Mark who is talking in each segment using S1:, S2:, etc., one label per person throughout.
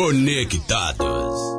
S1: Conectados.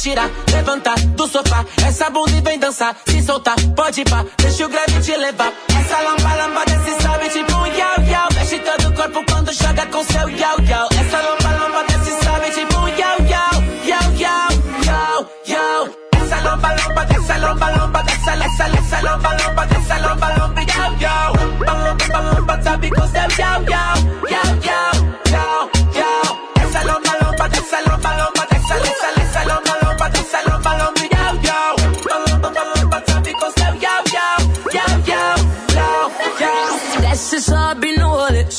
S2: Tira, levanta do sofá. Essa bunda e vem dançar, se soltar, pode ir pá, deixa o grave te levar. Essa lamba, lamba desce, sobe tipo um yau, yau. Mexe todo o corpo quando joga com seu yau, yau. Essa lamba, lamba desce, sobe tipo um yau, yau, yau, yau, yau, yau. Essa lamba, lamba, essa lamba, lamba, dessa, essa, essa lamba, lamba, dessa lamba, lamba, yau, yau. Lamba, lamba, sobe com seu yau, yau, yau,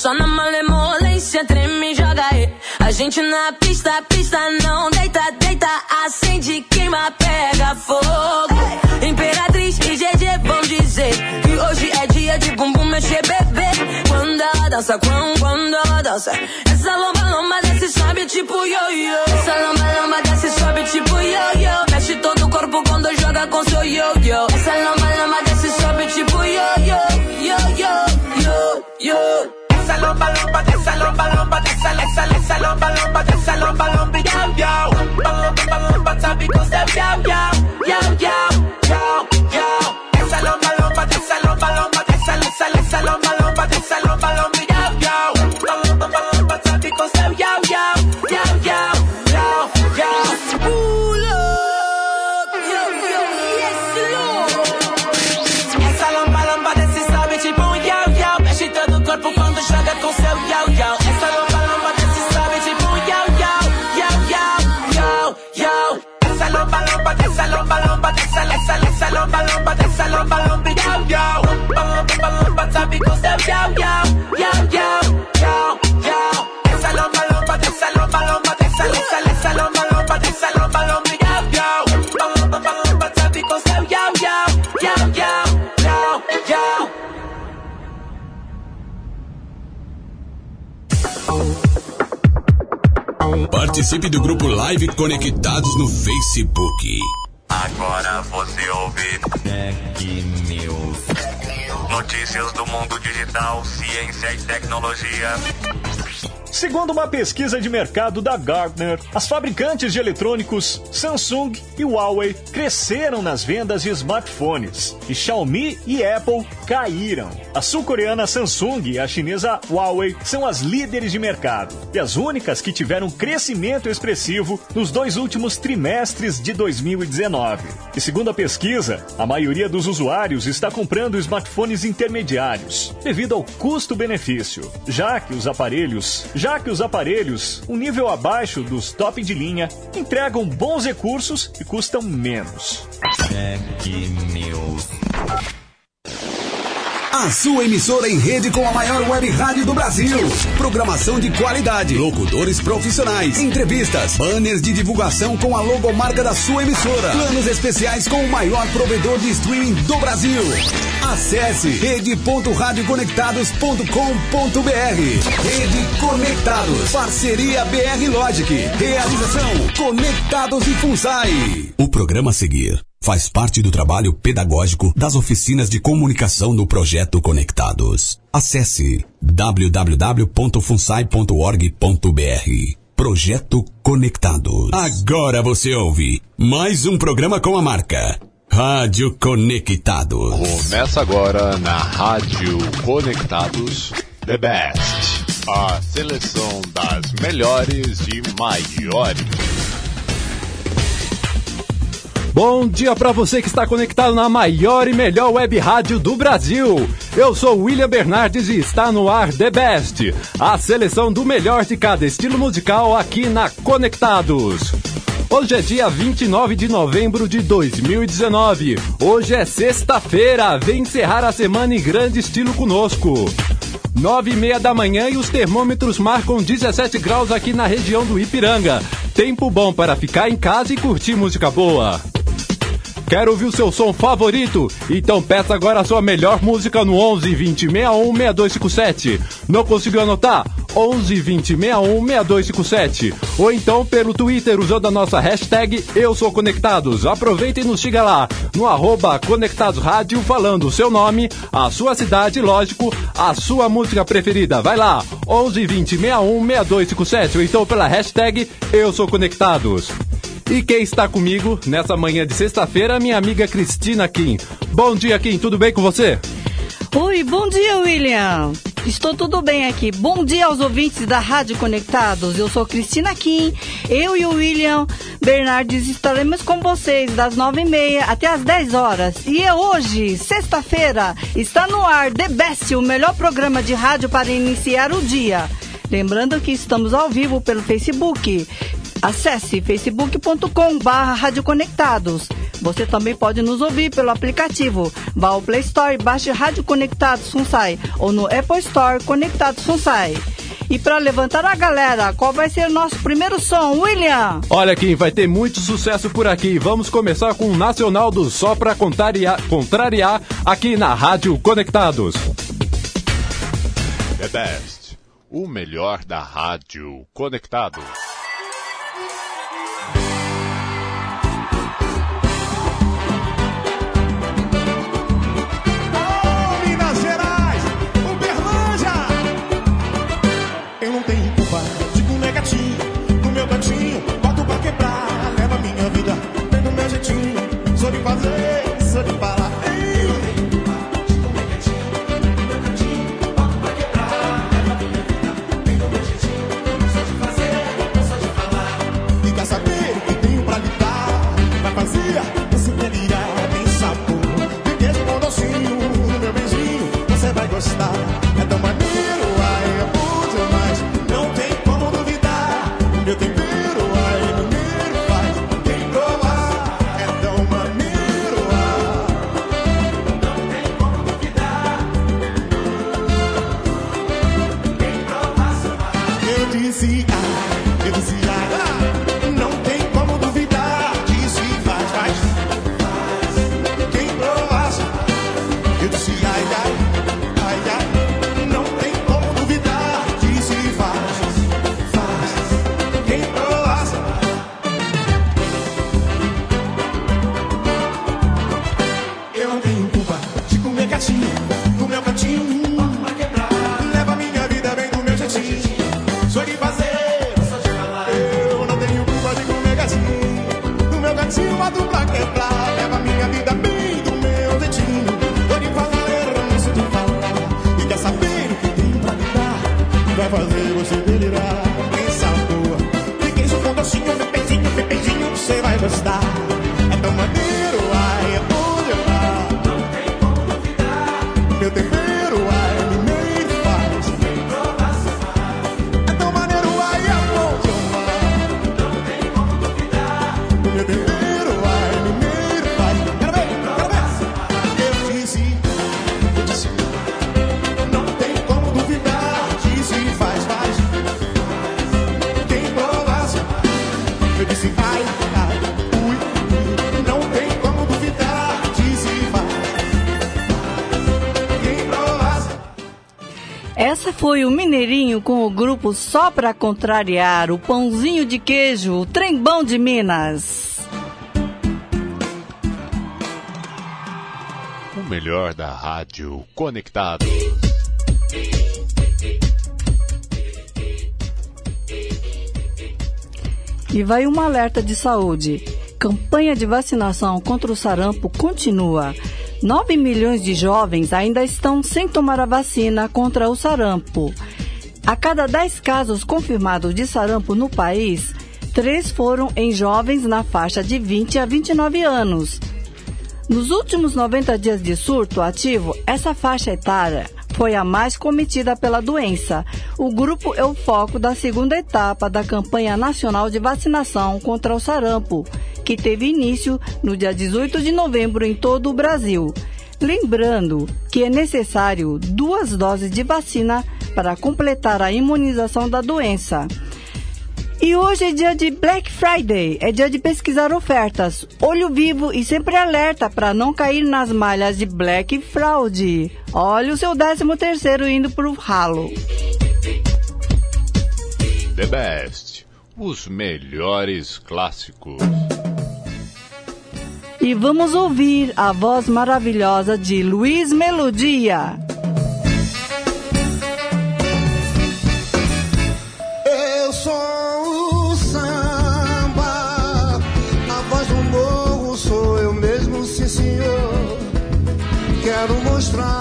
S3: só na malemolência, treme e joga aí. A gente na pista, pista não deita, deita, acende, queima, pega fogo. Imperatriz e GG vão dizer que hoje é dia de bumbum mexer, bebê. Quando ela dança, quando, quando ela dança, essa lomba, lomba desce, sobe tipo yo-yo. Essa lomba, lomba desce, sobe tipo yo-yo. Mexe todo o corpo quando joga com seu yo-yo. Essa lomba, lomba desce, sobe tipo yo-yo, yo-yo, yo-yo.
S2: Essa lomba, lomba, dessa lomba, lomba, dessa, essa, essa Essa lomba, lomba, dessa lomba, lomba,
S4: Participe do grupo Live Conectados no Facebook.
S5: Agora você ouve
S6: Tech News.
S5: Notícias do mundo digital, ciência e tecnologia.
S7: Segundo uma pesquisa de mercado da Gartner, as fabricantes de eletrônicos Samsung e Huawei cresceram nas vendas de smartphones e Xiaomi e Apple caíram. A sul-coreana Samsung e a chinesa Huawei são as líderes de mercado e as únicas que tiveram crescimento expressivo nos dois últimos trimestres de 2019. E segundo a pesquisa, a maioria dos usuários está comprando smartphones intermediários devido ao custo-benefício, já que os aparelhos já que os aparelhos, um nível abaixo dos top de linha, entregam bons recursos e custam menos.
S6: Tech News.
S4: A sua emissora em rede com a maior web rádio do Brasil. Programação de qualidade, locutores profissionais, entrevistas, banners de divulgação com a logomarca da sua emissora, planos especiais com o maior provedor de streaming do Brasil. Acesse rede.radioconectados.com.br. Rede Conectados. Parceria BR Logic. Realização Conectados e Funsai. O programa a seguir faz parte do trabalho pedagógico das oficinas de comunicação do projeto Conectados. Acesse www.funsai.org.br. Projeto Conectados. Agora você ouve mais um programa com a marca Rádio Conectados.
S8: Começa agora na Rádio Conectados The Best. A seleção das melhores e maiores.
S9: Bom dia para você que está conectado na maior e melhor web rádio do Brasil. Eu sou William Bernardes e está no ar The Best, a seleção do melhor de cada estilo musical aqui na Conectados. Hoje é dia 29 de novembro de 2019. Hoje é sexta-feira. Vem encerrar a semana em grande estilo conosco. Nove e meia da manhã e os termômetros marcam 17 graus aqui na região do Ipiranga. Tempo bom para ficar em casa e curtir música boa. Quer ouvir o seu som favorito? Então peça agora a sua melhor música no 11 20 61 6257. Não conseguiu anotar? 11 20 61 6257. Ou então pelo Twitter usando a nossa hashtag Eu Sou Conectados. Aproveita e nos siga lá no arroba Conectados Rádio falando o seu nome, a sua cidade, lógico, a sua música preferida. Vai lá, 11 20 61 6257. Ou então pela hashtag Eu Sou Conectados. E quem está comigo nessa manhã de sexta-feira, minha amiga Cristina Kim. Bom dia, Kim, tudo bem com você?
S10: Oi, bom dia, William. Estou tudo bem aqui. Bom dia aos ouvintes da Rádio Conectados. Eu sou Cristina Kim. Eu e o William Bernardes estaremos com vocês das nove e meia até as 10 horas. E é hoje, sexta-feira, está no ar The Best, o melhor programa de rádio para iniciar o dia. Lembrando que estamos ao vivo pelo Facebook. Acesse facebook.com barra radioconectados. Você também pode nos ouvir pelo aplicativo. Vá ao Play Store baixe Rádio Conectados Funsai ou no Apple Store Conectados Funsai. E para levantar a galera, qual vai ser o nosso primeiro som, William?
S9: Olha, Kim, vai ter muito sucesso por aqui. Vamos começar com o Nacional do Só pra contrariar, contrariar aqui na Rádio Conectados.
S8: The Best o melhor da rádio conectado.
S11: Alô, Minas Gerais, Uberlândia! Eu não tenho culpa,
S12: digo negativo, no meu cantinho, boto pra quebrar, leva minha vida, tendo meu jeitinho, sou de fazer.
S11: Bye. Foi o Mineirinho com o grupo Só Pra Contrariar, o Pãozinho de Queijo, o Trembão de Minas.
S8: O melhor da rádio Conectados.
S11: E vai um alerta de saúde. Campanha de vacinação contra o sarampo continua. 9 milhões de jovens ainda estão sem tomar a vacina contra o sarampo. A cada 10 casos confirmados de sarampo no país, 3 foram em jovens na faixa de 20 a 29 anos. Nos últimos 90 dias de surto ativo, essa faixa etária foi a mais cometida pela doença. O grupo é o foco da segunda etapa da campanha nacional de vacinação contra o sarampo, que teve início no dia 18 de novembro em todo o Brasil. Lembrando que é necessário duas doses de vacina para completar a imunização da doença. E hoje é dia de Black Friday, é dia de pesquisar ofertas. Olho vivo e sempre alerta para não cair nas malhas de Black Fraud. Olha o seu 13 terceiro indo pro ralo.
S8: The Best. Os melhores clássicos.
S11: E vamos ouvir a voz maravilhosa de Luiz Melodia.
S13: Eu sou o samba, a voz do morro sou eu mesmo, sim senhor. Quero mostrar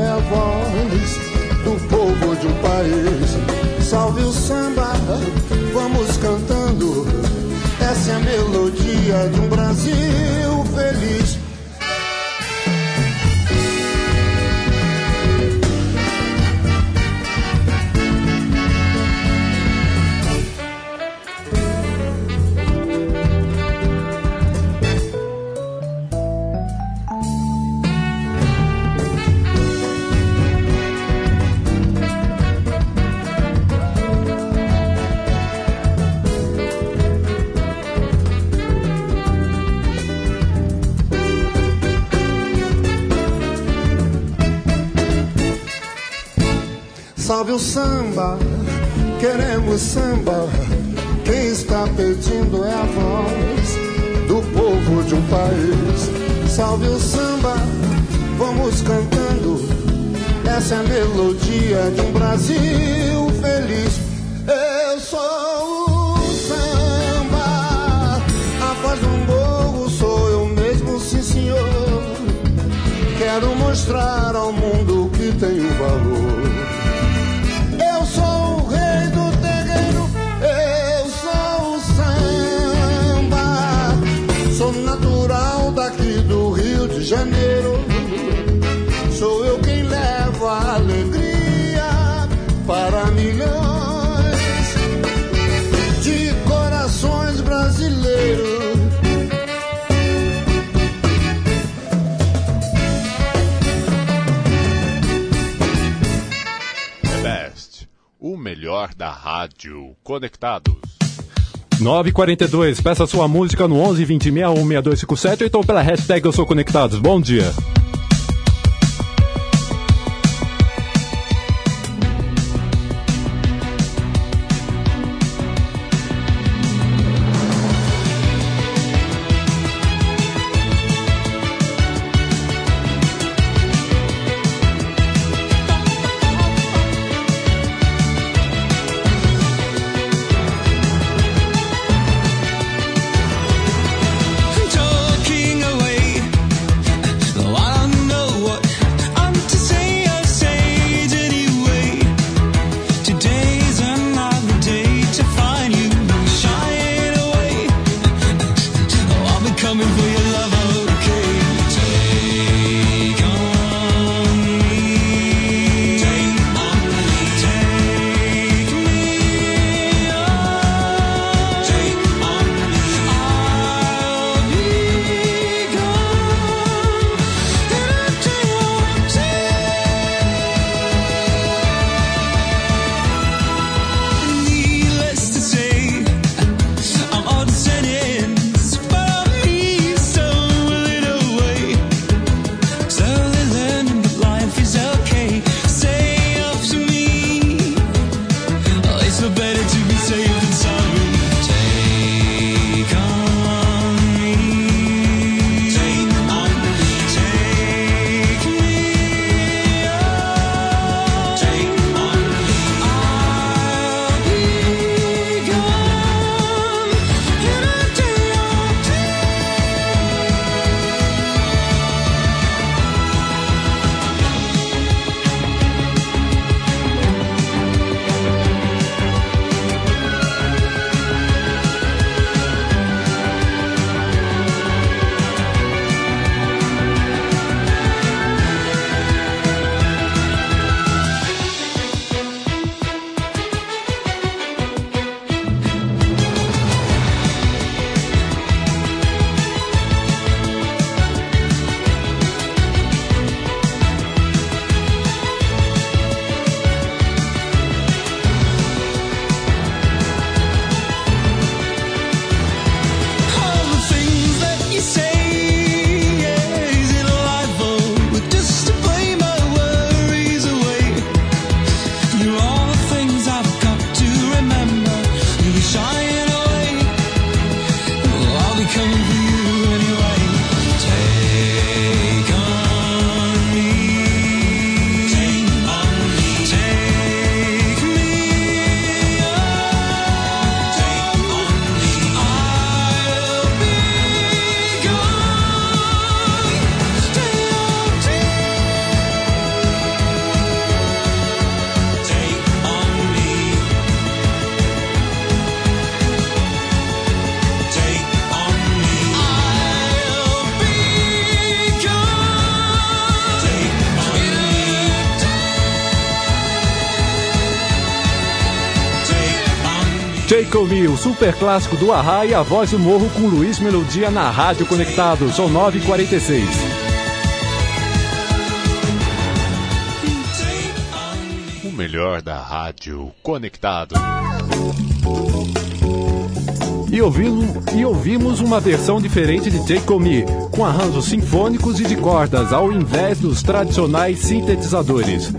S13: é a voz do povo de um país. Salve o samba, vamos cantando. Essa é a melodia de um Brasil feliz. Salve o samba, queremos samba. Quem está pedindo é a voz do povo de um país. Salve o samba, vamos cantando. Essa é a melodia de um Brasil feliz. Eu sou o samba, a voz do morro sou eu mesmo, sim senhor. Quero mostrar ao mundo que tenho valor.
S8: Rádio. Conectados.
S14: 942, peça sua música no 11 20 61 6257 ou então pela hashtag Eu Sou Conectados. Bom dia. Super clássico do Arra e a voz do morro com Luiz Melodia na Rádio Conectado. São 9h46.
S8: O melhor da rádio. Conectado.
S14: E ouvimos, e ouvimos uma versão diferente de Take Me, com arranjos sinfônicos e de cordas, ao invés dos tradicionais sintetizadores.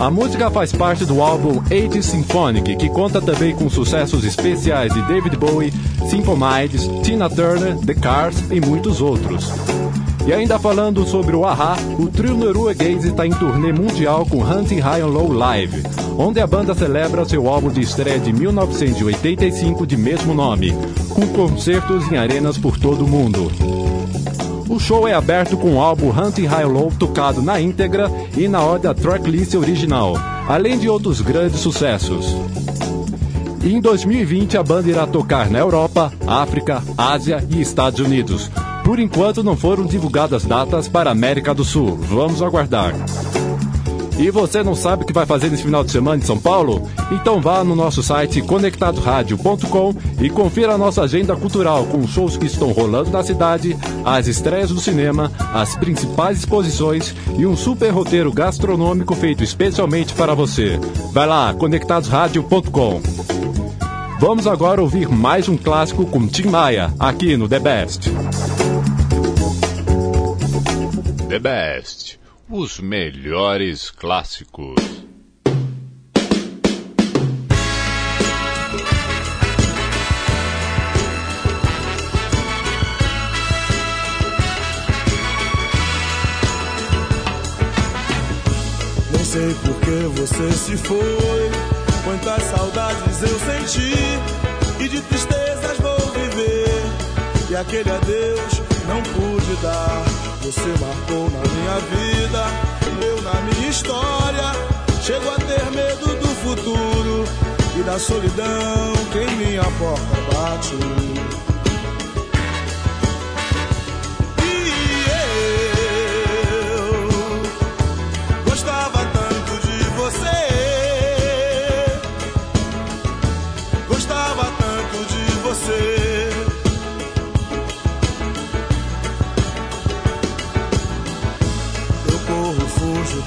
S14: A música faz parte do álbum Age Symphonic, que conta também com sucessos especiais de David Bowie, Simple Minds, Tina Turner, The Cars e muitos outros. E ainda falando sobre o Aha, o trio norueguês está em turnê mundial com Hunting High and Low Live, onde a banda celebra seu álbum de estreia de 1985 de mesmo nome, com concertos em arenas por todo o mundo. O show é aberto com o álbum Hunting High Low tocado na íntegra e na ordem da tracklist original, além de outros grandes sucessos. Em 2020 a banda irá tocar na Europa, África, Ásia e Estados Unidos. Por enquanto não foram divulgadas datas para a América do Sul. Vamos aguardar.
S9: E você não sabe o que vai fazer nesse final de semana em São Paulo? Então vá no nosso site conectadoradio.com e confira a nossa agenda cultural com os shows que estão rolando na cidade, as estreias do cinema, as principais exposições e um super roteiro gastronômico feito especialmente para você. Vai lá, conectadosradio.com. Vamos agora ouvir mais um clássico com Tim Maia, aqui no The Best.
S8: The Best. Os melhores clássicos.
S15: Nem sei por que você se foi. Quantas saudades eu senti. E de tristezas vou viver. E aquele adeus não pude dar. Você marcou na minha vida. Eu na minha história. Chego a ter medo do futuro. E da solidão que em minha porta bate.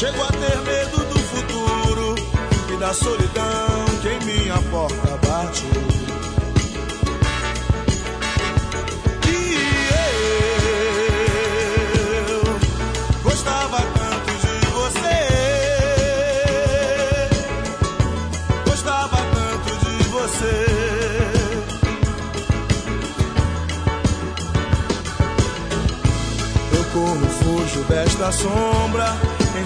S15: Chego a ter medo do futuro. E da solidão que em minha porta bate. E eu gostava tanto de você. Gostava tanto de você. Eu corro, fujo desta sombra.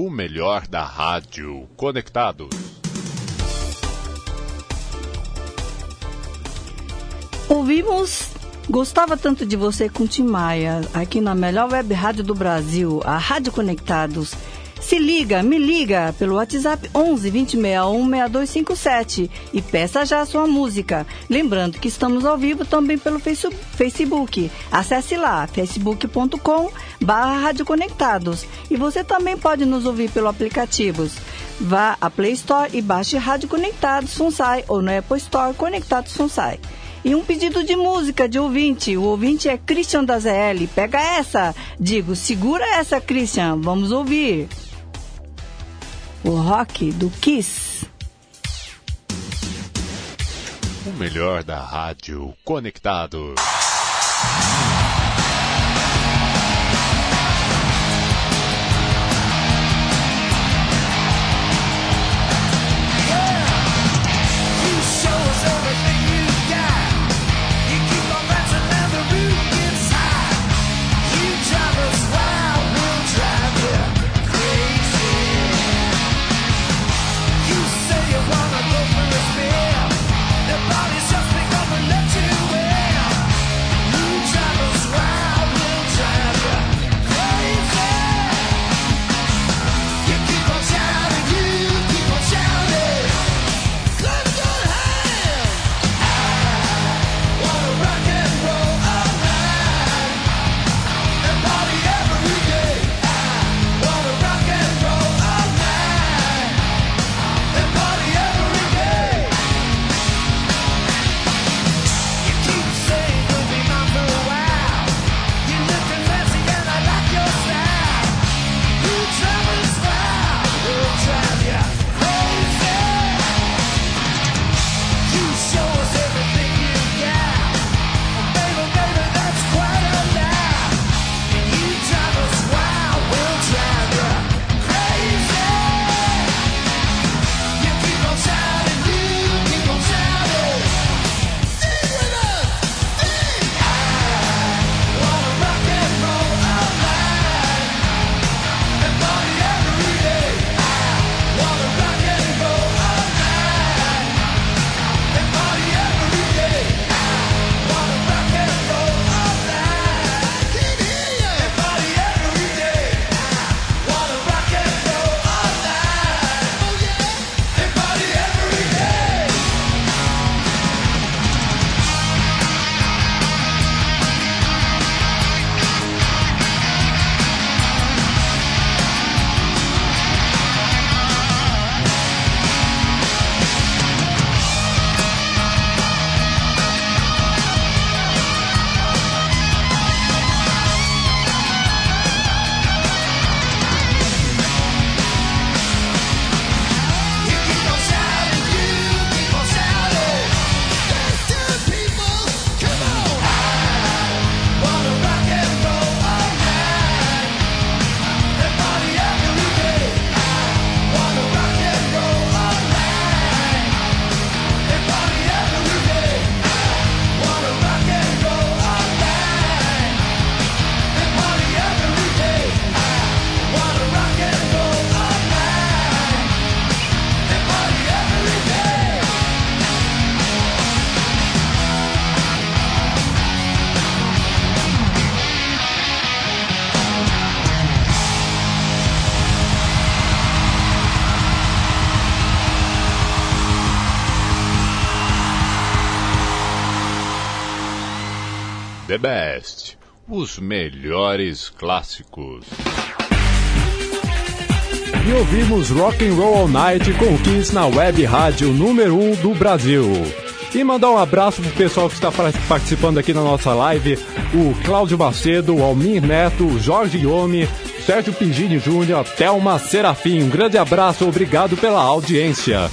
S8: O melhor da rádio. Conectados.
S10: Ouvimos Gostava tanto de você com Tim Maia, aqui na melhor web rádio do Brasil, a Rádio Conectados. Se liga, me liga pelo WhatsApp 11 2061 6257 e peça já a sua música. Lembrando que estamos ao vivo também pelo Face- Facebook. Acesse lá, facebook.com barra Conectados. E você também pode nos ouvir pelo aplicativo. Vá à Play Store e baixe Rádio Conectados Funsai ou no Apple Store Conectados Funsai. E um pedido de música de ouvinte. O ouvinte é Christian da ZL. Pega essa. Digo, segura essa, Christian. Vamos ouvir. O rock do Kiss.
S8: O melhor da rádio. Conectados. Best. Os melhores clássicos.
S9: E ouvimos Rock and Roll All Night com Kiss na web rádio número 1 um do Brasil. E mandar um abraço pro pessoal que está par- participando aqui na nossa live, o Cláudio Macedo, Almir Neto, Jorge Yomi, Sérgio Pigini Júnior, Thelma Serafim. Um grande abraço, obrigado pela audiência.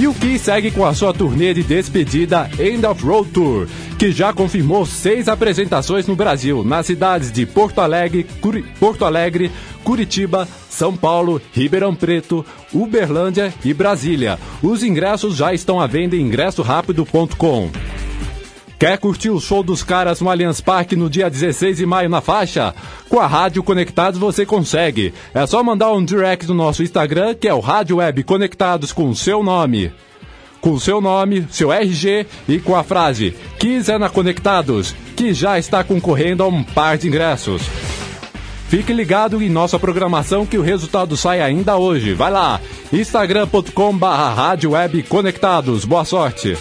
S9: E o Kiss segue com a sua turnê de despedida End of Road Tour, que já confirmou seis apresentações no Brasil, nas cidades de Porto Alegre, Curi- Porto Alegre, Curitiba, São Paulo, Ribeirão Preto, Uberlândia e Brasília. Os ingressos já estão à venda em ingressorápido.com. Quer curtir o show dos caras no Allianz Parque no dia 16 de maio na faixa? Com a Rádio Conectados você consegue. É só mandar um direct no nosso Instagram, que é o Rádio Web Conectados com o seu nome. Com o seu nome, seu RG e com a frase Quiser na Conectados, que já está concorrendo a um par de ingressos. Fique ligado em nossa programação que o resultado sai ainda hoje. Vai lá, instagram.com barra. Boa sorte!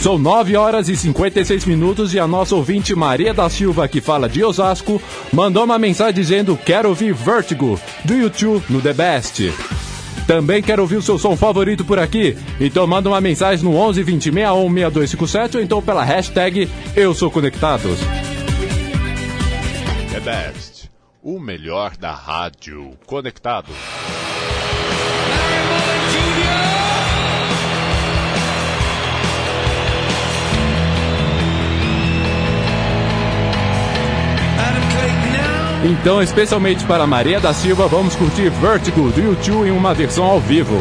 S9: São 9 horas e 56 minutos e a nossa ouvinte Maria da Silva, que fala de Osasco, mandou uma mensagem dizendo quero ouvir Vertigo, do YouTube no The Best. Também quero ouvir o seu som favorito por aqui, então manda uma mensagem no 11 20 61 6257 ou então pela hashtag Eu Sou Conectados.
S8: The Best. O melhor da rádio conectado.
S9: Então, especialmente para Maria da Silva, vamos curtir Vertigo do YouTube em uma versão ao vivo.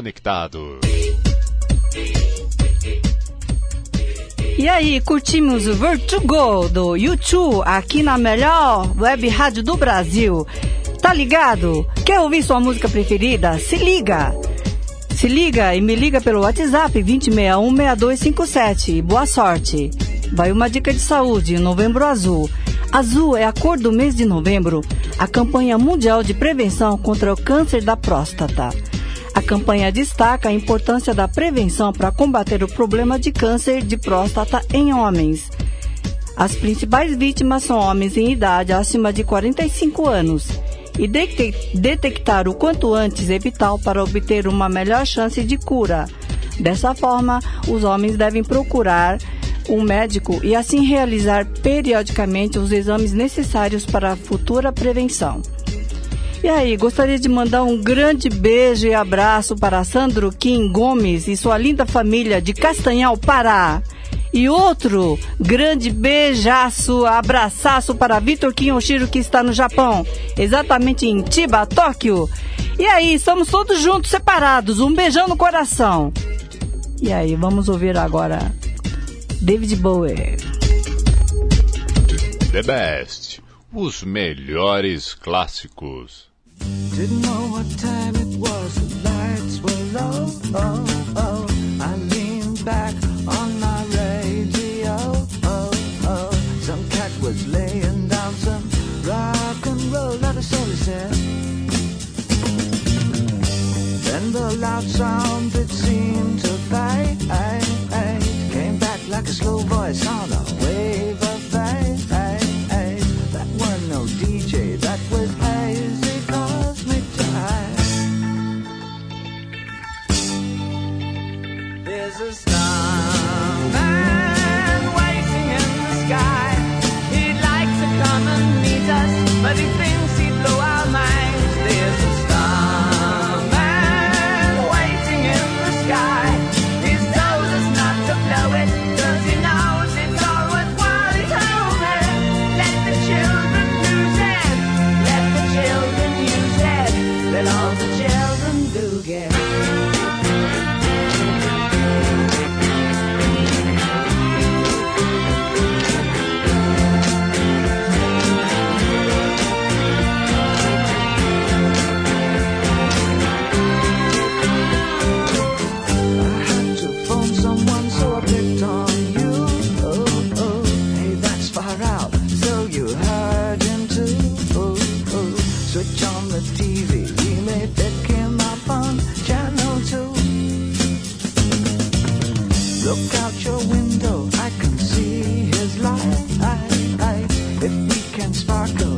S8: Conectado.
S10: E aí, curtimos o Vertigo do YouTube aqui na melhor web rádio do Brasil. Tá ligado? Quer ouvir sua música preferida? Se liga! Se liga e me liga pelo WhatsApp 2061-6257. Boa sorte! Vai uma dica de saúde, Novembro Azul. Azul é a cor do mês de novembro, a campanha mundial de prevenção contra o câncer da próstata. Campanha destaca a importância da prevenção para combater o problema de câncer de próstata em homens. As principais vítimas são homens em idade acima de 45 anos. E detec- detectar o quanto antes é vital para obter uma melhor chance de cura. Dessa forma, os homens devem procurar um médico e assim realizar periodicamente os exames necessários para a futura prevenção. E aí, gostaria de mandar um grande beijo e abraço para Sandro Kim Gomes e sua linda família de Castanhal, Pará. E outro grande beijaço, abraçaço para Vitor Kim Oshiro, que está no Japão, exatamente em Chiba, Tóquio. E aí, estamos todos juntos, separados, um beijão no coração. E aí, vamos ouvir agora David Bowie.
S8: The Best. Os melhores clássicos.
S16: Didn't know what time it was, the lights were low. Oh, oh. I leaned back on my radio. Oh, oh. Some cat was laying down some rock and roll, not a soul said. Then the loud sound that seemed to fade came back like a slow voice on sparkle,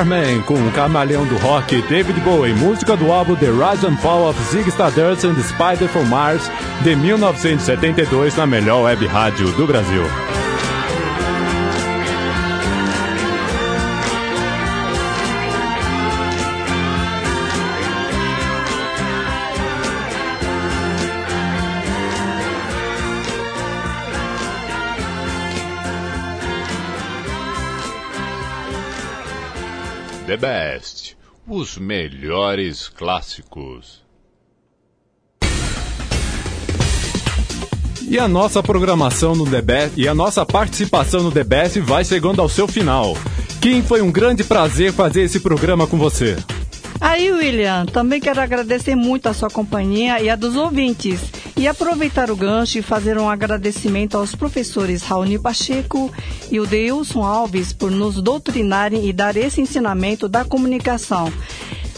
S16: Starman
S9: com o camaleão do rock David Bowie, música do álbum The Rise and Fall of Zig Stardust and the Spider from Mars de 1972 na melhor web rádio do Brasil.
S8: Os melhores clássicos.
S9: E a nossa programação no The Best, e a nossa participação no The Best vai chegando ao seu final. Kim, foi um grande prazer fazer esse programa com você.
S10: Aí, William, também quero agradecer muito a sua companhia e a dos ouvintes. E aproveitar o gancho e fazer um agradecimento aos professores Raoni Pacheco e o Deilson Alves por nos doutrinarem e dar esse ensinamento da comunicação.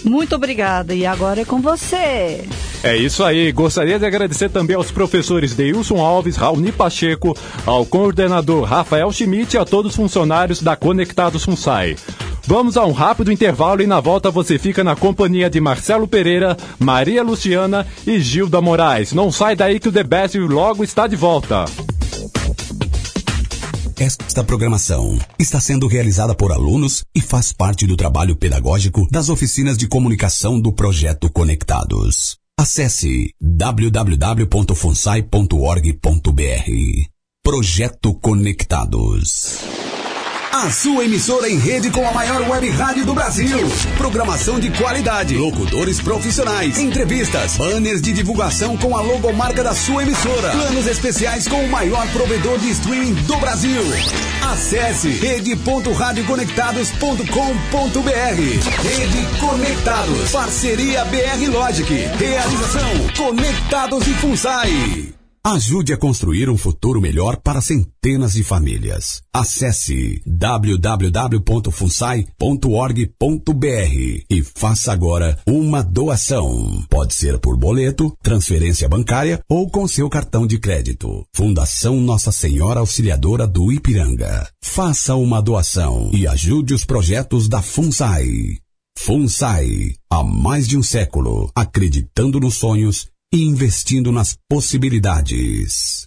S10: Muito obrigada e agora é com você.
S9: É isso aí. Gostaria de agradecer também aos professores Deilson Alves, Raoni Pacheco, ao coordenador Rafael Schmidt e a todos os funcionários da Conectados FUNSAI. Vamos a um rápido intervalo e na volta você fica na companhia de Marcelo Pereira, Maria Luciana e Gilda Moraes. Não sai daí que o The Best logo está de volta.
S4: Esta programação está sendo realizada por alunos e faz parte do trabalho pedagógico das oficinas de comunicação do projeto Conectados. Acesse www.fonsai.org.br. Projeto Conectados. A sua emissora em rede com a maior web rádio do Brasil. Programação de qualidade, locutores profissionais, entrevistas, banners de divulgação com a logomarca da sua emissora, planos especiais com o maior provedor de streaming do Brasil. Acesse rede.radioconectados.com.br. Rede Conectados. Parceria BR Logic. Realização Conectados e Funsai. Ajude a construir um futuro melhor para centenas de famílias. Acesse www.funsai.org.br e faça agora uma doação. Pode ser por boleto, transferência bancária ou com seu cartão de crédito. Fundação Nossa Senhora Auxiliadora do Ipiranga. Faça uma doação e ajude os projetos da FUNSAI. FUNSAI, há mais de um século, acreditando nos sonhos investindo nas possibilidades.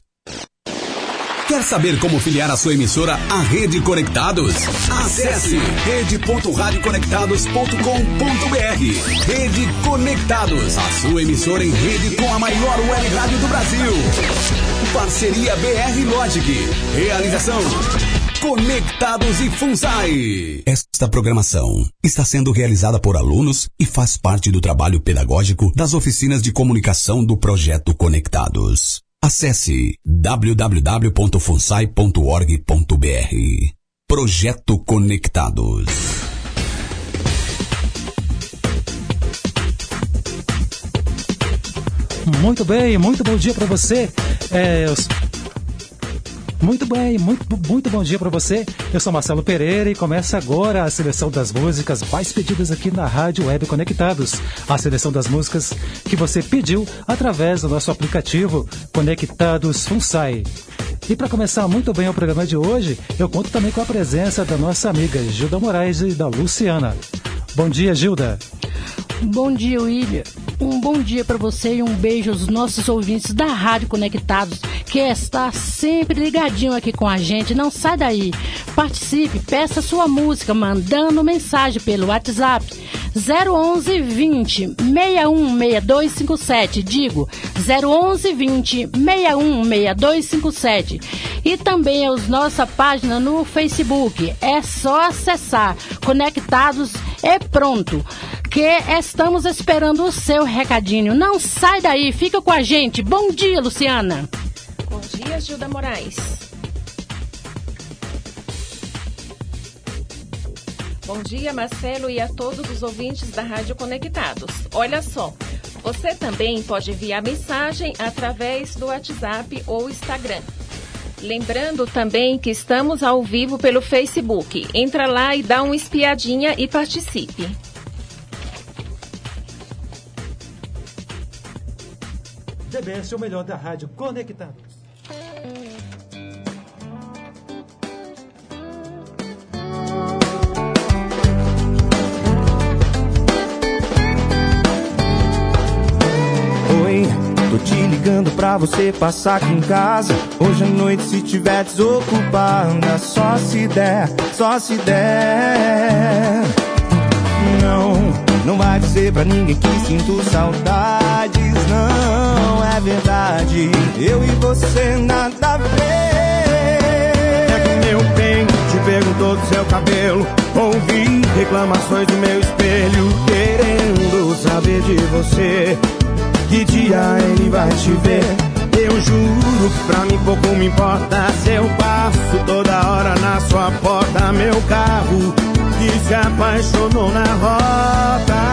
S4: Quer saber como filiar a sua emissora à Rede Conectados? Acesse rede.radioconectados.com.br. Rede Conectados, a sua emissora em rede com a maior web rádio do Brasil. Parceria BR Logic. Realização Conectados e FUNSAI. Esta programação está sendo realizada por alunos e faz parte do trabalho pedagógico das oficinas de comunicação do projeto Conectados. Acesse www.funsai.org.br. Projeto Conectados.
S17: Muito bem, muito bom dia para você. É, Muito bem, muito, muito bom dia para você. Eu sou Marcelo Pereira e começa agora a seleção das músicas mais pedidas aqui na Rádio Web Conectados. A seleção das músicas que você pediu através do nosso aplicativo Conectados FUNSAI. E para começar muito bem o programa de hoje, eu conto também com a presença da nossa amiga Gilda Moraes e da Luciana. Bom dia, Gilda.
S18: Bom dia, William. Um bom dia para você e um beijo aos nossos ouvintes da Rádio Conectados, que está sempre ligadinho aqui com a gente. Não sai daí. Participe, peça sua música, mandando mensagem pelo WhatsApp 011 20 616257. Digo 011 20 616257. E também a nossa página no Facebook. É só acessar Conectados é pronto. Que estamos esperando o seu recadinho. Não sai daí, fica com a gente. Bom dia, Luciana.
S19: Bom dia, Gilda Moraes. Bom dia, Marcelo, e a todos os ouvintes da Rádio Conectados. Olha só, você também pode enviar mensagem através do WhatsApp ou Instagram. Lembrando também que estamos ao vivo pelo Facebook. Entra lá e dá uma espiadinha e participe.
S17: DBS é o melhor da Rádio Conectados.
S20: Ligando pra você passar aqui em casa. Hoje à noite, se tiver desocupada, só se der, só se der. Não, não vai dizer pra ninguém que sinto saudades, não é verdade. Eu e você nada a ver. É que meu bem te perguntou do seu cabelo. Ouvi reclamações do meu espelho, querendo saber de você. Que dia ele vai te ver? Eu juro pra mim pouco me importa se eu passo toda hora na sua porta. Meu carro que se apaixonou na rota.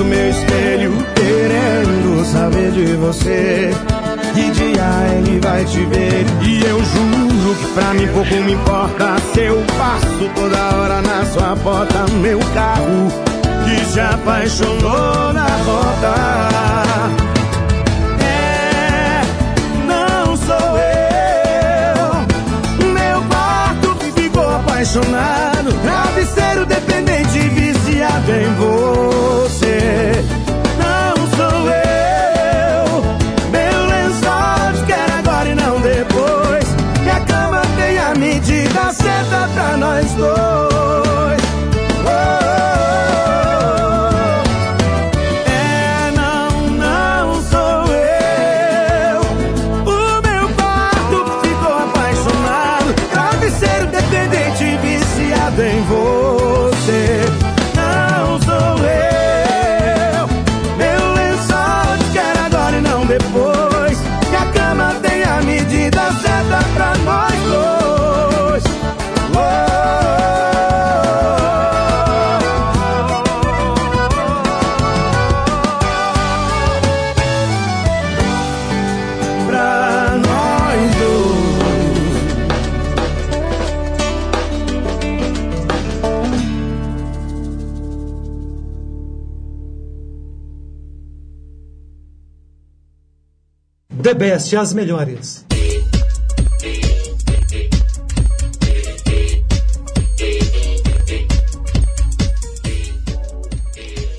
S20: Do meu espelho, querendo saber de você. Que dia ele vai te ver? E eu juro que pra mim pouco me importa se eu passo toda hora na sua porta. Meu carro que se apaixonou na rota. É, pra
S17: Best, as melhores.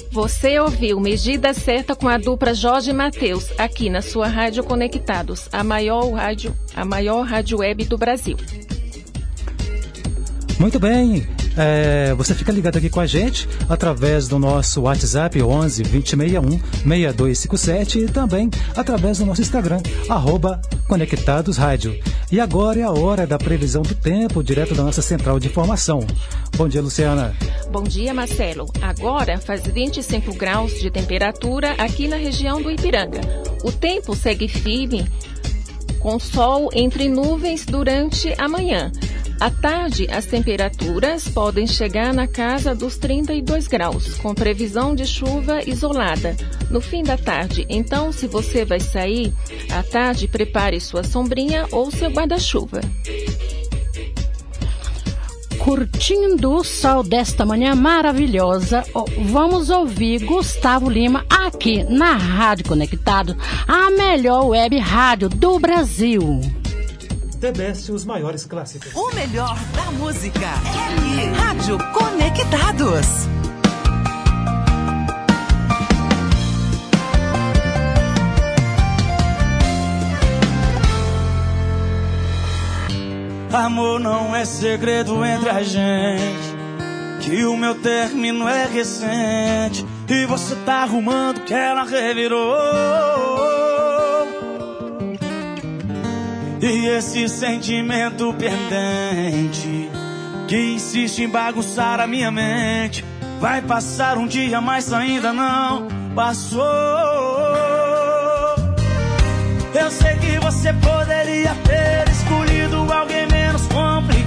S19: Você ouviu Medida Certa com a dupla Jorge Matheus, aqui na sua Rádio Conectados, a maior rádio, a maior rádio web do Brasil.
S17: Muito bem. É, você fica ligado aqui com a gente através do nosso WhatsApp 11 2061 6257 e também através do nosso Instagram, arroba Conectados Rádio. E agora é a hora da previsão do tempo, direto da nossa central de informação. Bom dia, Luciana.
S19: Bom dia, Marcelo. Agora faz 25 graus de temperatura aqui na região do Ipiranga. O tempo segue firme, com sol entre nuvens durante a manhã. À tarde, as temperaturas podem chegar na casa dos 32 graus, com previsão de chuva isolada. No fim da tarde, então, se você vai sair, à tarde, prepare sua sombrinha ou seu guarda-chuva.
S18: Curtindo o sol desta manhã maravilhosa, vamos ouvir Gustavo Lima aqui na Rádio Conectado, a melhor web rádio do Brasil.
S17: The Best, os maiores clássicos.
S21: O melhor da música é aqui. Rádio Conectados.
S22: Amor não é segredo entre a gente. Que o meu término é recente. E você tá arrumando que ela revirou. E esse sentimento pendente que insiste em bagunçar a minha mente. Vai passar um dia, mas ainda não passou. Eu sei que você poderia ter escolhido alguém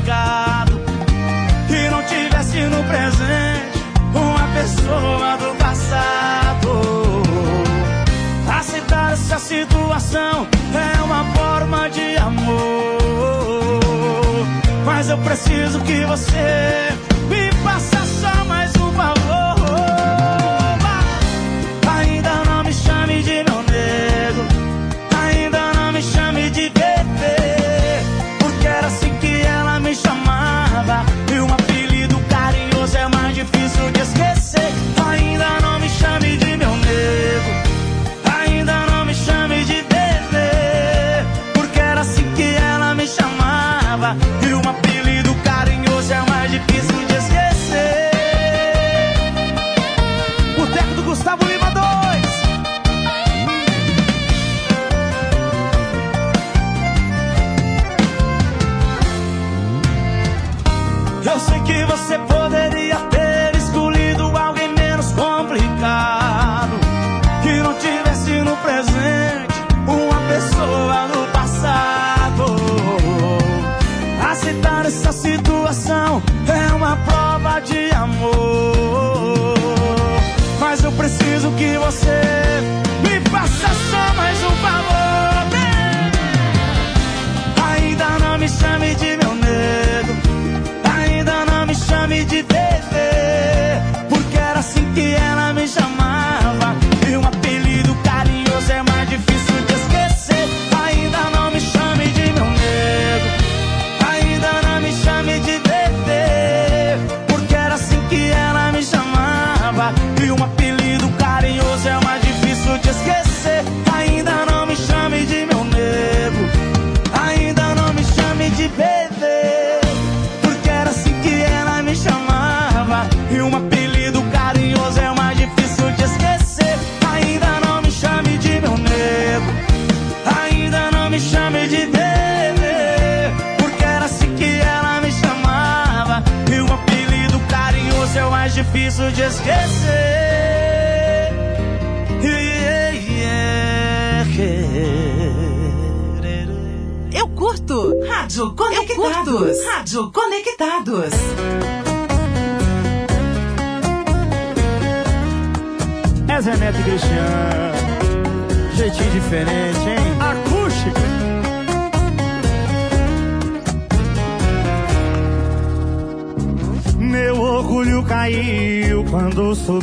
S22: complicado e não tivesse no presente uma pessoa do passado. Aceitar essa situação é uma forma de amor, mas eu preciso que você me faça só mais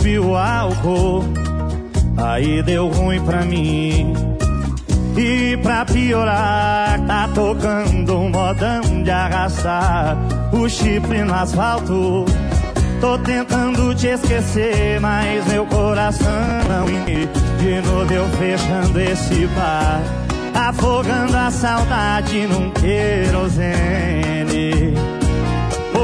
S23: subiu o álcool. Aí deu ruim pra mim. E pra piorar, tá tocando um modão de arrastar o chifre no asfalto. Tô tentando te esquecer, mas meu coração não me De novo eu fechando esse bar Afogando a saudade num querosene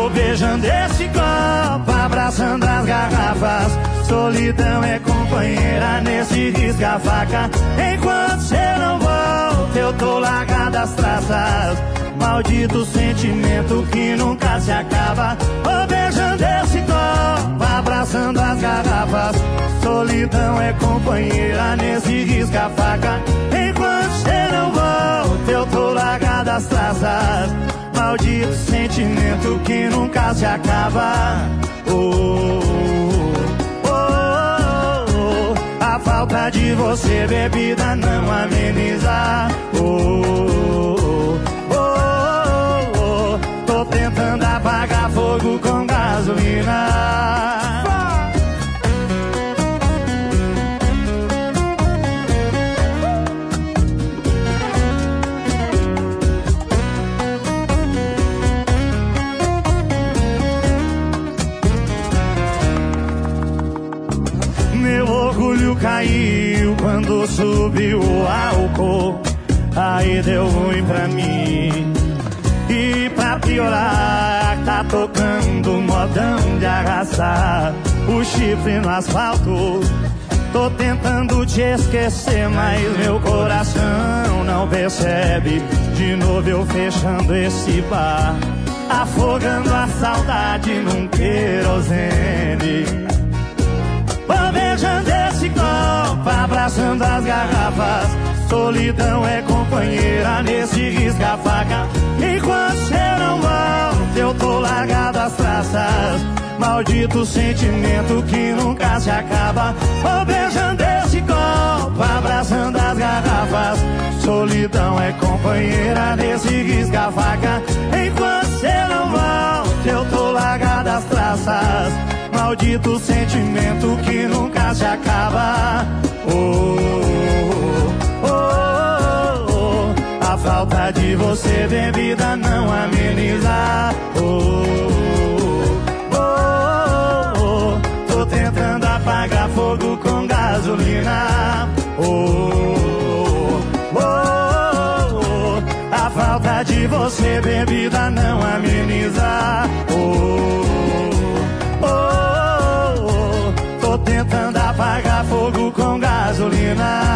S23: Vou beijando esse copo, abraçando as garrafas. Solidão é companheira nesse risca-faca Enquanto cê não volta, eu tô largado as traças. Maldito sentimento que nunca se acaba. Vou beijando esse copo, abraçando as garrafas. Solidão é companheira nesse risca-faca Enquanto cê não volta, eu tô largado as traças Maldito sentimento que nunca se acaba oh, oh, oh, oh. A falta de você, bebida, não ameniza oh, oh, oh, oh. Tô tentando apagar fogo com gasolina subiu o álcool. Aí deu ruim pra mim. E pra piorar, tá tocando modão de arrasar o chifre no asfalto. Tô tentando te esquecer, mas meu coração não percebe. De novo eu fechando esse bar, afogando a saudade num querosene. Beijando esse copo, abraçando as garrafas. Solidão é companheira nesse risca-faca. Enquanto cê não volta, eu tô largado as traças. Maldito sentimento que nunca se acaba. Vou beijando esse copo, abraçando as garrafas. Solidão é companheira nesse risca-faca. Enquanto cê não volta, eu tô largado as traças. Maldito sentimento que nunca se acaba. Oh, oh, oh, oh. A falta de você, bebida, não ameniza. Oh, oh, oh. Tô tentando apagar fogo com gasolina. Oh, oh, oh. A falta de você, bebida, não ameniza. Gasolina.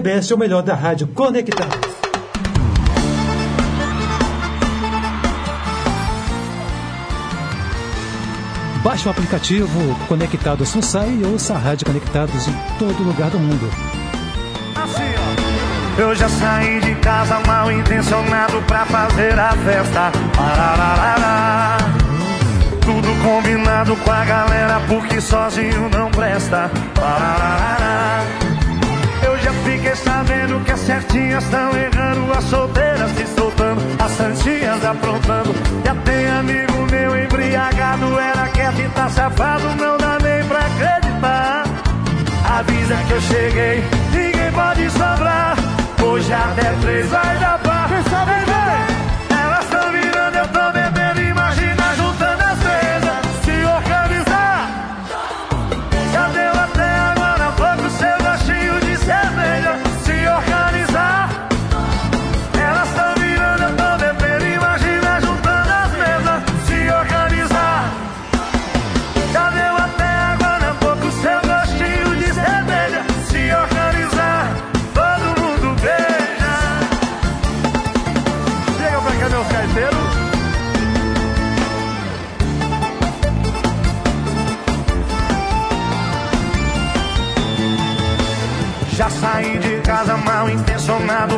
S17: Best é o melhor da rádio conectado. Baixe o aplicativo Conectados Sunsai e ouça a rádio Conectados em todo lugar do mundo.
S23: Eu já saí de casa mal intencionado pra fazer a festa. Tudo combinado com a galera porque sozinho não presta. Eu já fiquei sabendo que as certinhas estão errando, as solteiras se soltando, as santinhas aprontando. Já tem amigo meu embriagado, era quieto e tá safado, não dá nem pra acreditar. Avisa que eu cheguei, ninguém pode sobrar. Hoje até três vai dar pá. Quem sabe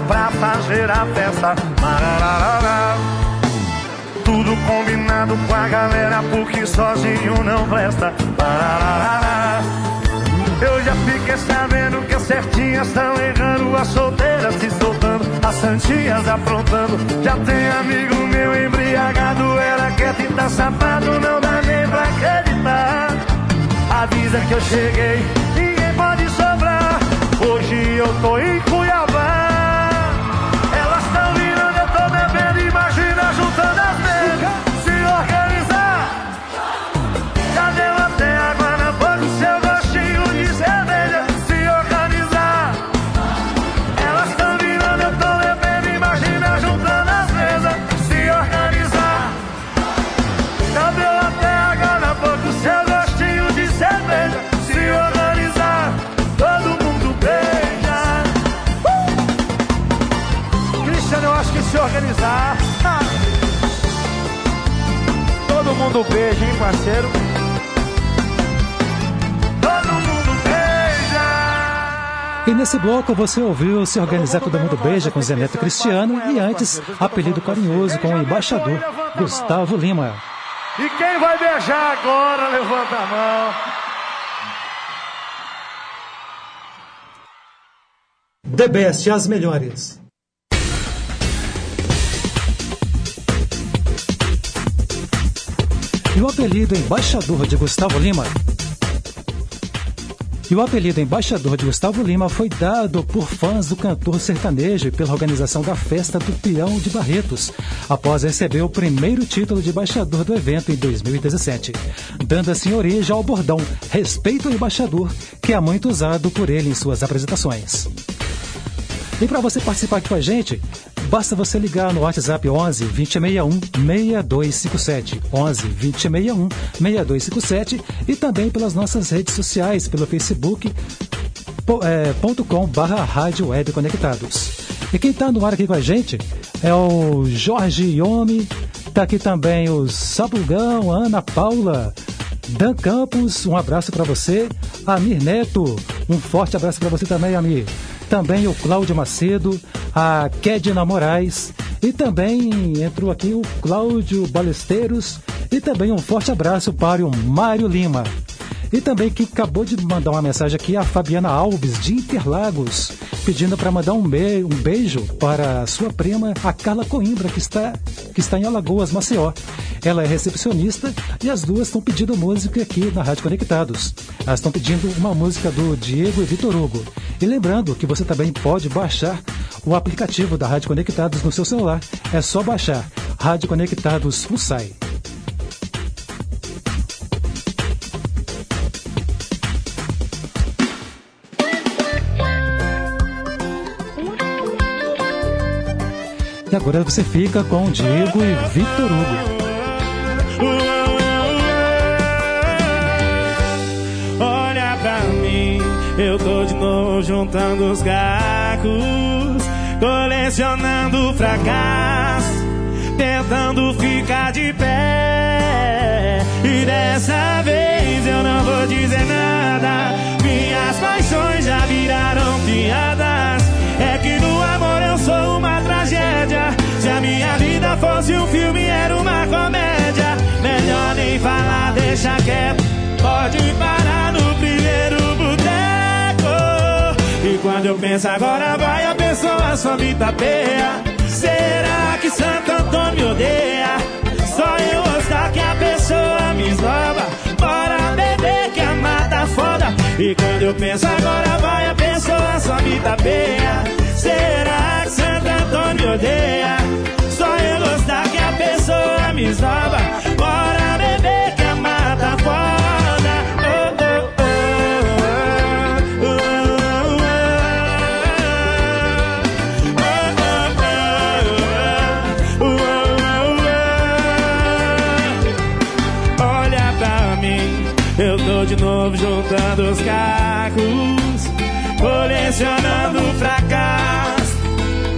S23: pra fazer a festa. Tudo combinado com a galera, porque sozinho não presta. Eu já fiquei sabendo que as certinhas estão errando, as solteiras se soltando, as santinhas aprontando. Já tem amigo meu embriagado, ela quer tentar sapato, não dá nem pra acreditar. Avisa que eu cheguei, ninguém pode sobrar. Hoje eu tô em mundo beija, hein, parceiro? Todo mundo beija.
S17: E nesse bloco você ouviu Se Organizar Todo Mundo Beija com Zé Neto Cristiano e antes Apelido Carinhoso com o embaixador Gustavo Lima.
S23: E quem vai beijar agora, levanta a mão.
S17: The Best, as melhores. E o apelido Embaixador de Gustavo Lima. E o apelido Embaixador de Gustavo Lima foi dado por fãs do cantor sertanejo e pela organização da Festa do Peão de Barretos, após receber o primeiro título de embaixador do evento em 2017, dando assim origem ao bordão Respeito ao Embaixador, que é muito usado por ele em suas apresentações. E para você participar aqui com a gente, basta você ligar no WhatsApp 11 2061 6257. 11 2061 6257 e também pelas nossas redes sociais, pelo Facebook é, com barra Rádio Web Conectados. E quem está no ar aqui com a gente é o Jorge Yomi, tá aqui também o Sabugão, Ana Paula, Dan Campos, um abraço para você. Amir Neto, um forte abraço para você também, Amir. Também o Cláudio Macedo, a Kedna Moraes e também entrou aqui o Cláudio Balesteiros e também um forte abraço para o Mário Lima. E também quem acabou de mandar uma mensagem aqui, a Fabiana Alves, de Interlagos, pedindo para mandar um, be- um beijo para sua prima, a Carla Coimbra, que está, que está em Alagoas, Maceió. Ela é recepcionista e as duas estão pedindo música aqui na Rádio Conectados. Elas estão pedindo uma música do Diego e Vitor Hugo. E lembrando que você também pode baixar o aplicativo da Rádio Conectados no seu celular. É só baixar Rádio Conectados Funsai. E agora você fica com Diego e Vitor Hugo.
S23: Olha pra mim, eu tô de novo juntando os cacos, colecionando fracasso, tentando ficar de pé. E dessa vez eu não vou dizer nada, minhas paixões já viraram piadas. Vida fosse um filme, era uma comédia. Melhor nem falar, deixa quieto. Pode parar no primeiro boteco. E quando eu penso agora vai, a pessoa só me tapeia. Será que Santo Antônio odeia? Só eu gostar que a pessoa me esnova. Bora beber que a mata foda.
S1: E quando eu penso agora vai, a pessoa só me tapeia. Será que Santo Antônio odeia? Só eu gostar que a pessoa me esnova. Bora beber que a mata foda. Oh, oh, oh, oh, oh, oh, oh, oh. Olha pra mim, eu tô de novo juntando os cacos, colecionando fracasso,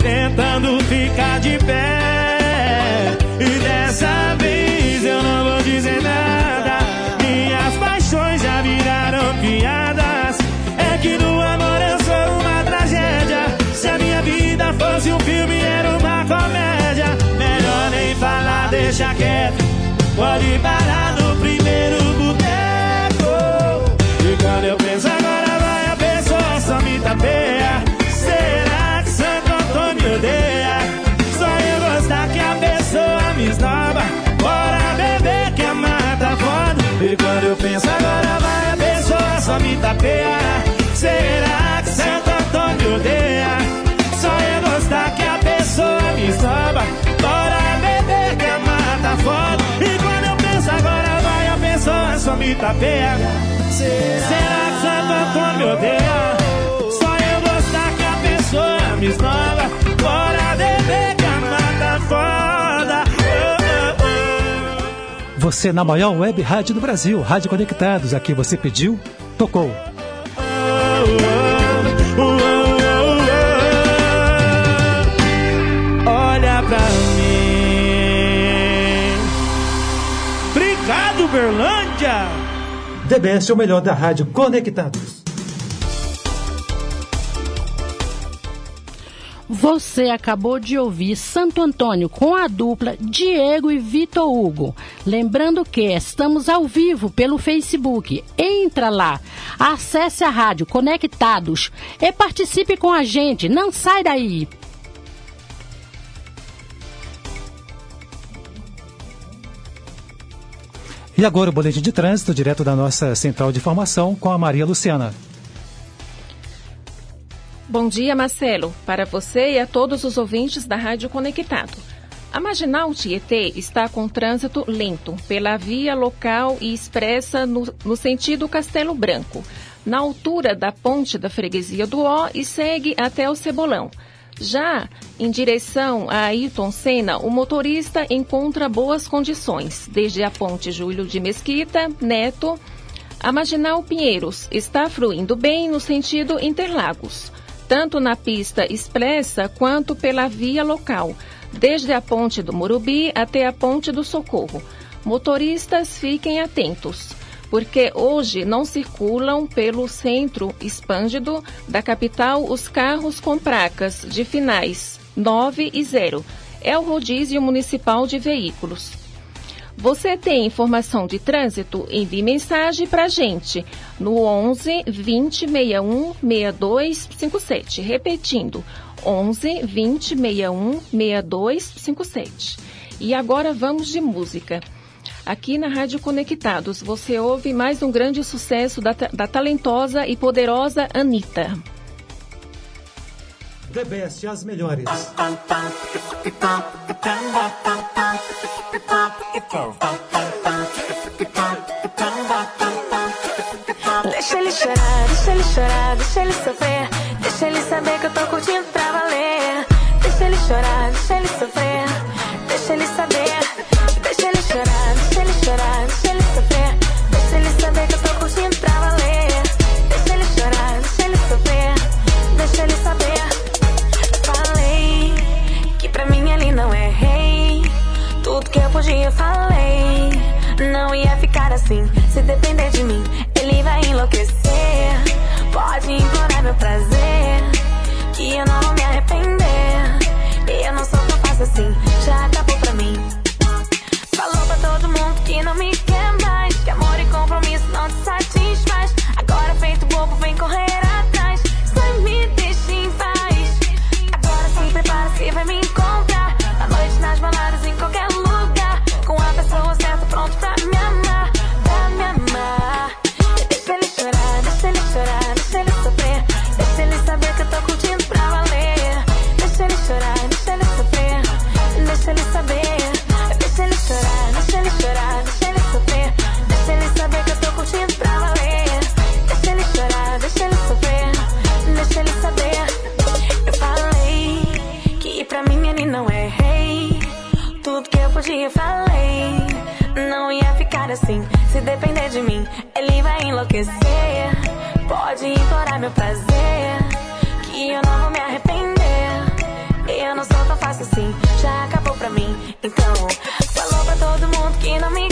S1: tentando ficar de pé. Deixa quieto. Pode parar no primeiro boteco. E quando eu penso agora vai, a pessoa só me tapeia. Será que Santo Antônio odeia? Só eu gostar que a pessoa me esnova. Bora beber que a mata foda. E quando eu penso agora vai, a pessoa só me tapeia. Será me tapeia. Será que Santo Antônio me odeia? Só eu gostar que a pessoa me esnova. Bora beber que a mata foda. Oh.
S17: Você na maior web rádio do Brasil, Rádio Conectados. Aqui você pediu, tocou. The o melhor da Rádio Conectados.
S18: Você acabou de ouvir Santo Antônio com a dupla Diego e Vitor Hugo. Lembrando que estamos ao vivo pelo Facebook. Entra lá, acesse a rádio Conectados e participe com a gente. Não sai daí.
S17: E agora o boletim de trânsito, direto da nossa central de informação, com a Maria Luciana.
S19: Bom dia, Marcelo, para você e a todos os ouvintes da Rádio Conectado. A Marginal Tietê está com trânsito lento pela via local e expressa no, no sentido Castelo Branco, na altura da ponte da freguesia do Ó e segue até o Cebolão. Já em direção a Ayrton Senna, o motorista encontra boas condições, desde a ponte Júlio de Mesquita, Neto, a Marginal Pinheiros está fluindo bem no sentido Interlagos, tanto na pista expressa quanto pela via local, desde a ponte do Murubi até a ponte do Socorro. Motoristas fiquem atentos, porque hoje não circulam pelo centro expandido da capital os carros com placas de finais 9 e 0. É o rodízio municipal de veículos. Você tem informação de trânsito? Envie mensagem para a gente no 11 20 61 62 57. Repetindo, 11 20 61 62 57. E agora vamos de música. Aqui na Rádio Conectados, você ouve mais um grande sucesso da, da talentosa e poderosa Anitta.
S17: The Best, as melhores.
S3: Deixa ele chorar, deixa ele chorar, deixa ele sofrer. Deixa ele saber que eu tô curtindo pra valer. Deixa ele chorar, deixa ele sofrer. Não ia ficar assim. Se depender de mim, ele vai enlouquecer. Pode implorar meu prazer. Que eu não vou me arrepender. E eu não sou tão fácil assim. Se depender de mim, ele vai enlouquecer. Pode implorar meu prazer, que eu não vou me arrepender. Eu não sou tão fácil assim, já acabou pra mim. Então, falou pra todo mundo que não me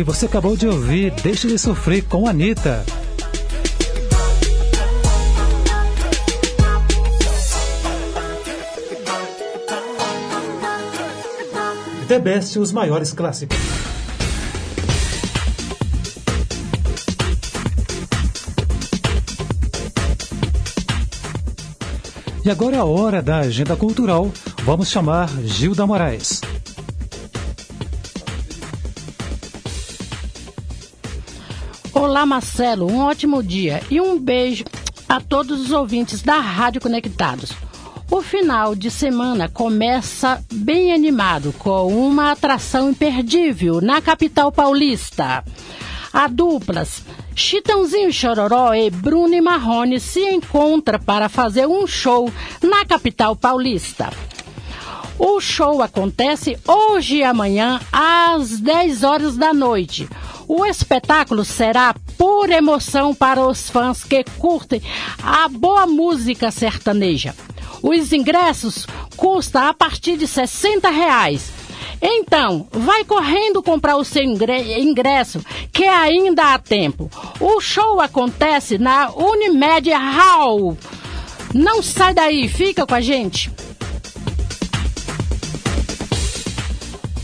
S3: E você
S17: acabou de ouvir Deixa Ele Sofrer com Anitta. The Best, os maiores clássicos. E agora é a hora da agenda cultural. Vamos chamar Gilda Moraes.
S18: Olá, Marcelo, um ótimo dia e um beijo a todos os ouvintes da Rádio Conectados. O final de semana começa bem animado com uma atração imperdível na capital paulista. A duplas Chitãozinho Chororó e Bruno e Marrone se encontra para fazer um show na capital paulista. O show acontece hoje e amanhã às 10 horas da noite. O espetáculo será pura emoção para os fãs que curtem a boa música sertaneja. Os ingressos custam a partir de 60 reais. Então, vai correndo comprar o seu ingre- ingresso, que ainda há tempo. O show acontece na Unimed Hall. Não sai daí, fica com a gente.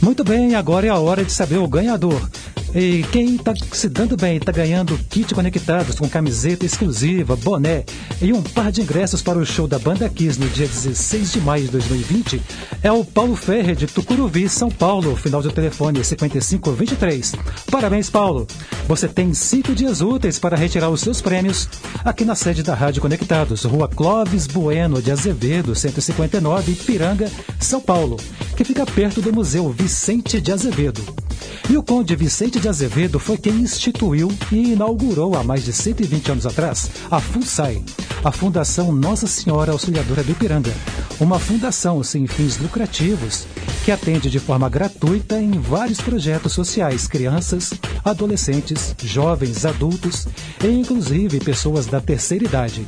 S17: Muito bem, agora é a hora de saber o ganhador. E quem está se dando bem está ganhando kit conectados com camiseta exclusiva, boné e um par de ingressos para o show da Banda Kiss no dia 16 de maio de 2020 é o Paulo Ferre de Tucuruvi, São Paulo, final do telefone 5523. Parabéns, Paulo! Você tem cinco dias úteis para retirar os seus prêmios aqui na sede da Rádio Conectados, Rua Clóvis Bueno de Azevedo, 159, Ipiranga, São Paulo, que fica perto do Museu Vicente de Azevedo. E o Conde Vicente de Azevedo foi quem instituiu e inaugurou há mais de 120 anos atrás a FUNSAI, a Fundação Nossa Senhora Auxiliadora do Ipiranga, uma fundação sem fins lucrativos que atende de forma gratuita em vários projetos sociais, crianças, adolescentes, jovens, adultos e inclusive pessoas da terceira idade.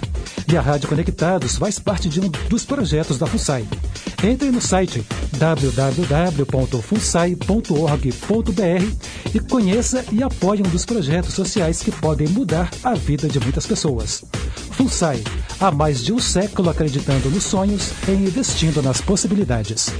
S17: E a Rádio Conectados faz parte de um dos projetos da FUNSAI. Entre no site www.funsai.org.br e conheça e apoie um dos projetos sociais que podem mudar a vida de muitas pessoas. FUNSAI, há mais de um século acreditando nos sonhos e investindo nas possibilidades.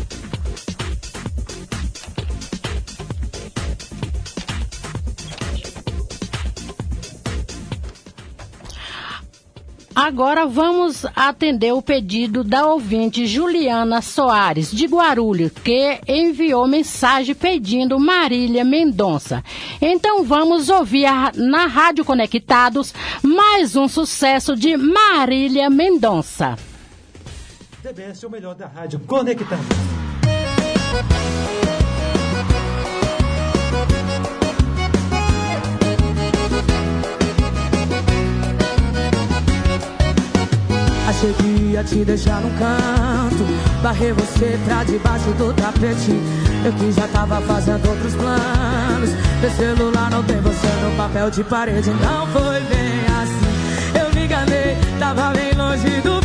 S18: Agora vamos atender o pedido da ouvinte Juliana Soares, de Guarulhos, que enviou mensagem pedindo Marília Mendonça. Então vamos ouvir na Rádio Conectados mais um sucesso de Marília Mendonça.
S17: TBS é o melhor da Rádio Conectados.
S2: Que ia te deixar num canto. Barrei você pra debaixo do tapete. Eu que já tava fazendo outros planos. Meu celular não tem você no papel de parede. Não foi bem assim. Eu me enganei, tava bem longe do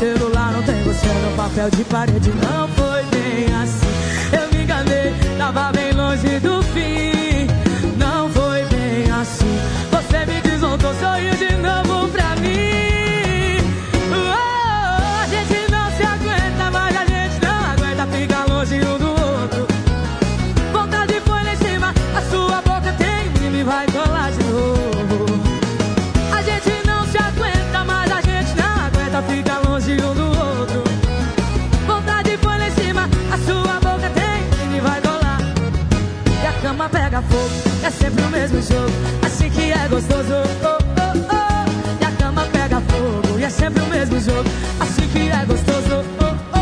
S24: celular não tem você no papel de parede Não gostoso. Oh, oh, oh. E a cama pega fogo, e é sempre o mesmo jogo, assim que é gostoso. Oh, oh,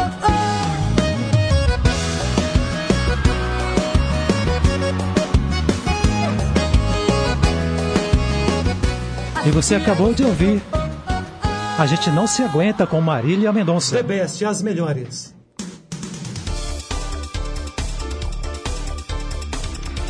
S24: oh.
S17: E você acabou de ouvir. A gente não se aguenta com Marília Mendonça.
S25: The Best, as melhores.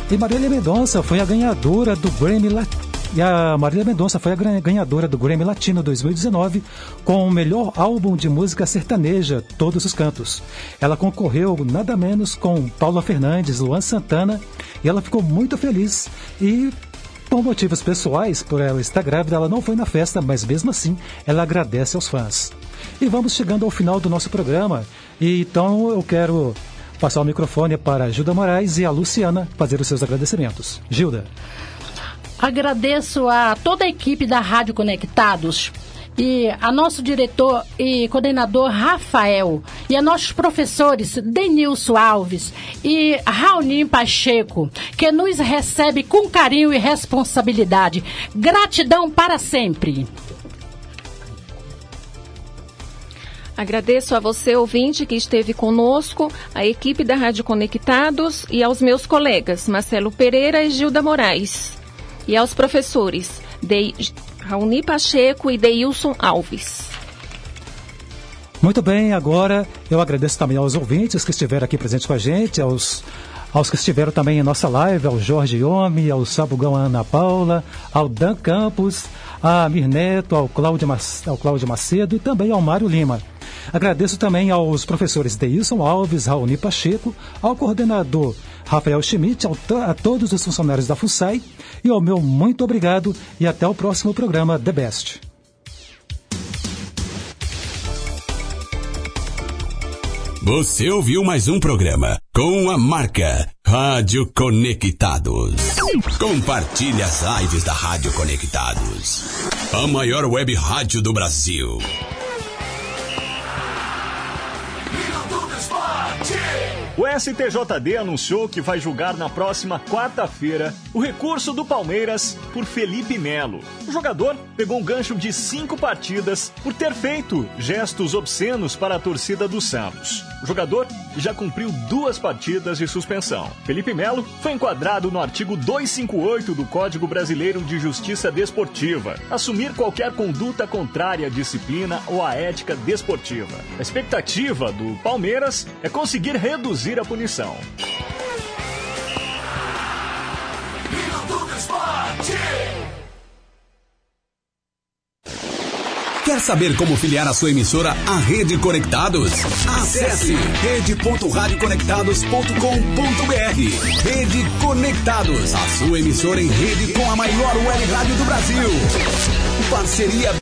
S17: E Marília Mendonça foi a ganhadora do Grammy Latino. E a Marília Mendonça foi a ganhadora do Grammy Latino 2019 com o melhor álbum de música sertaneja, Todos os Cantos. Ela concorreu nada menos com Paula Fernandes, Luan Santana, e ela ficou muito feliz. E por motivos pessoais, por ela estar grávida, ela não foi na festa, mas mesmo assim ela agradece aos fãs. E vamos chegando ao final do nosso programa. E então eu quero passar o microfone para a Gilda Moraes e a Luciana fazer os seus agradecimentos. Gilda.
S18: Agradeço a toda a equipe da Rádio Conectados e a nosso diretor e coordenador Rafael e a nossos professores Denilson Alves e Raulinho Pacheco, que nos recebe com carinho e responsabilidade. Gratidão para sempre.
S19: Agradeço a você, ouvinte, que esteve conosco, a equipe da Rádio Conectados e aos meus colegas, Marcelo Pereira e Gilda Moraes. E aos professores, De... Raoni Pacheco e Deilson Alves.
S17: Muito bem, agora eu agradeço também aos ouvintes que estiveram aqui presentes com a gente, aos, aos que estiveram também em nossa live, ao Jorge Iome, ao Sabugão Ana Paula, ao Dan Campos, a Mir Neto, ao Cláudio, ao Cláudio Macedo e também ao Mário Lima. Agradeço também aos professores Deilson Alves, Raoni Pacheco, ao coordenador Rafael Schmidt, a todos os funcionários da FUNSAI e ao meu muito obrigado e até o próximo programa The Best.
S1: Você ouviu mais um programa com a marca Rádio Conectados. Compartilhe as lives da Rádio Conectados. A maior web rádio do Brasil.
S7: O STJD anunciou que vai julgar na próxima quarta-feira o recurso do Palmeiras por Felipe Melo. O jogador pegou um gancho de cinco partidas por ter feito gestos obscenos para a torcida do Santos. O jogador já cumpriu duas partidas de suspensão. Felipe Melo foi enquadrado no artigo 258 do Código Brasileiro de Justiça Desportiva. Assumir qualquer conduta contrária à disciplina ou à ética desportiva. A expectativa do Palmeiras é conseguir reduzir a punição.
S1: Quer saber como filiar a sua emissora à Rede Conectados? Acesse rede.radioconectados.com.br. Rede Conectados, a sua emissora em rede com a maior web rádio do Brasil. Parceria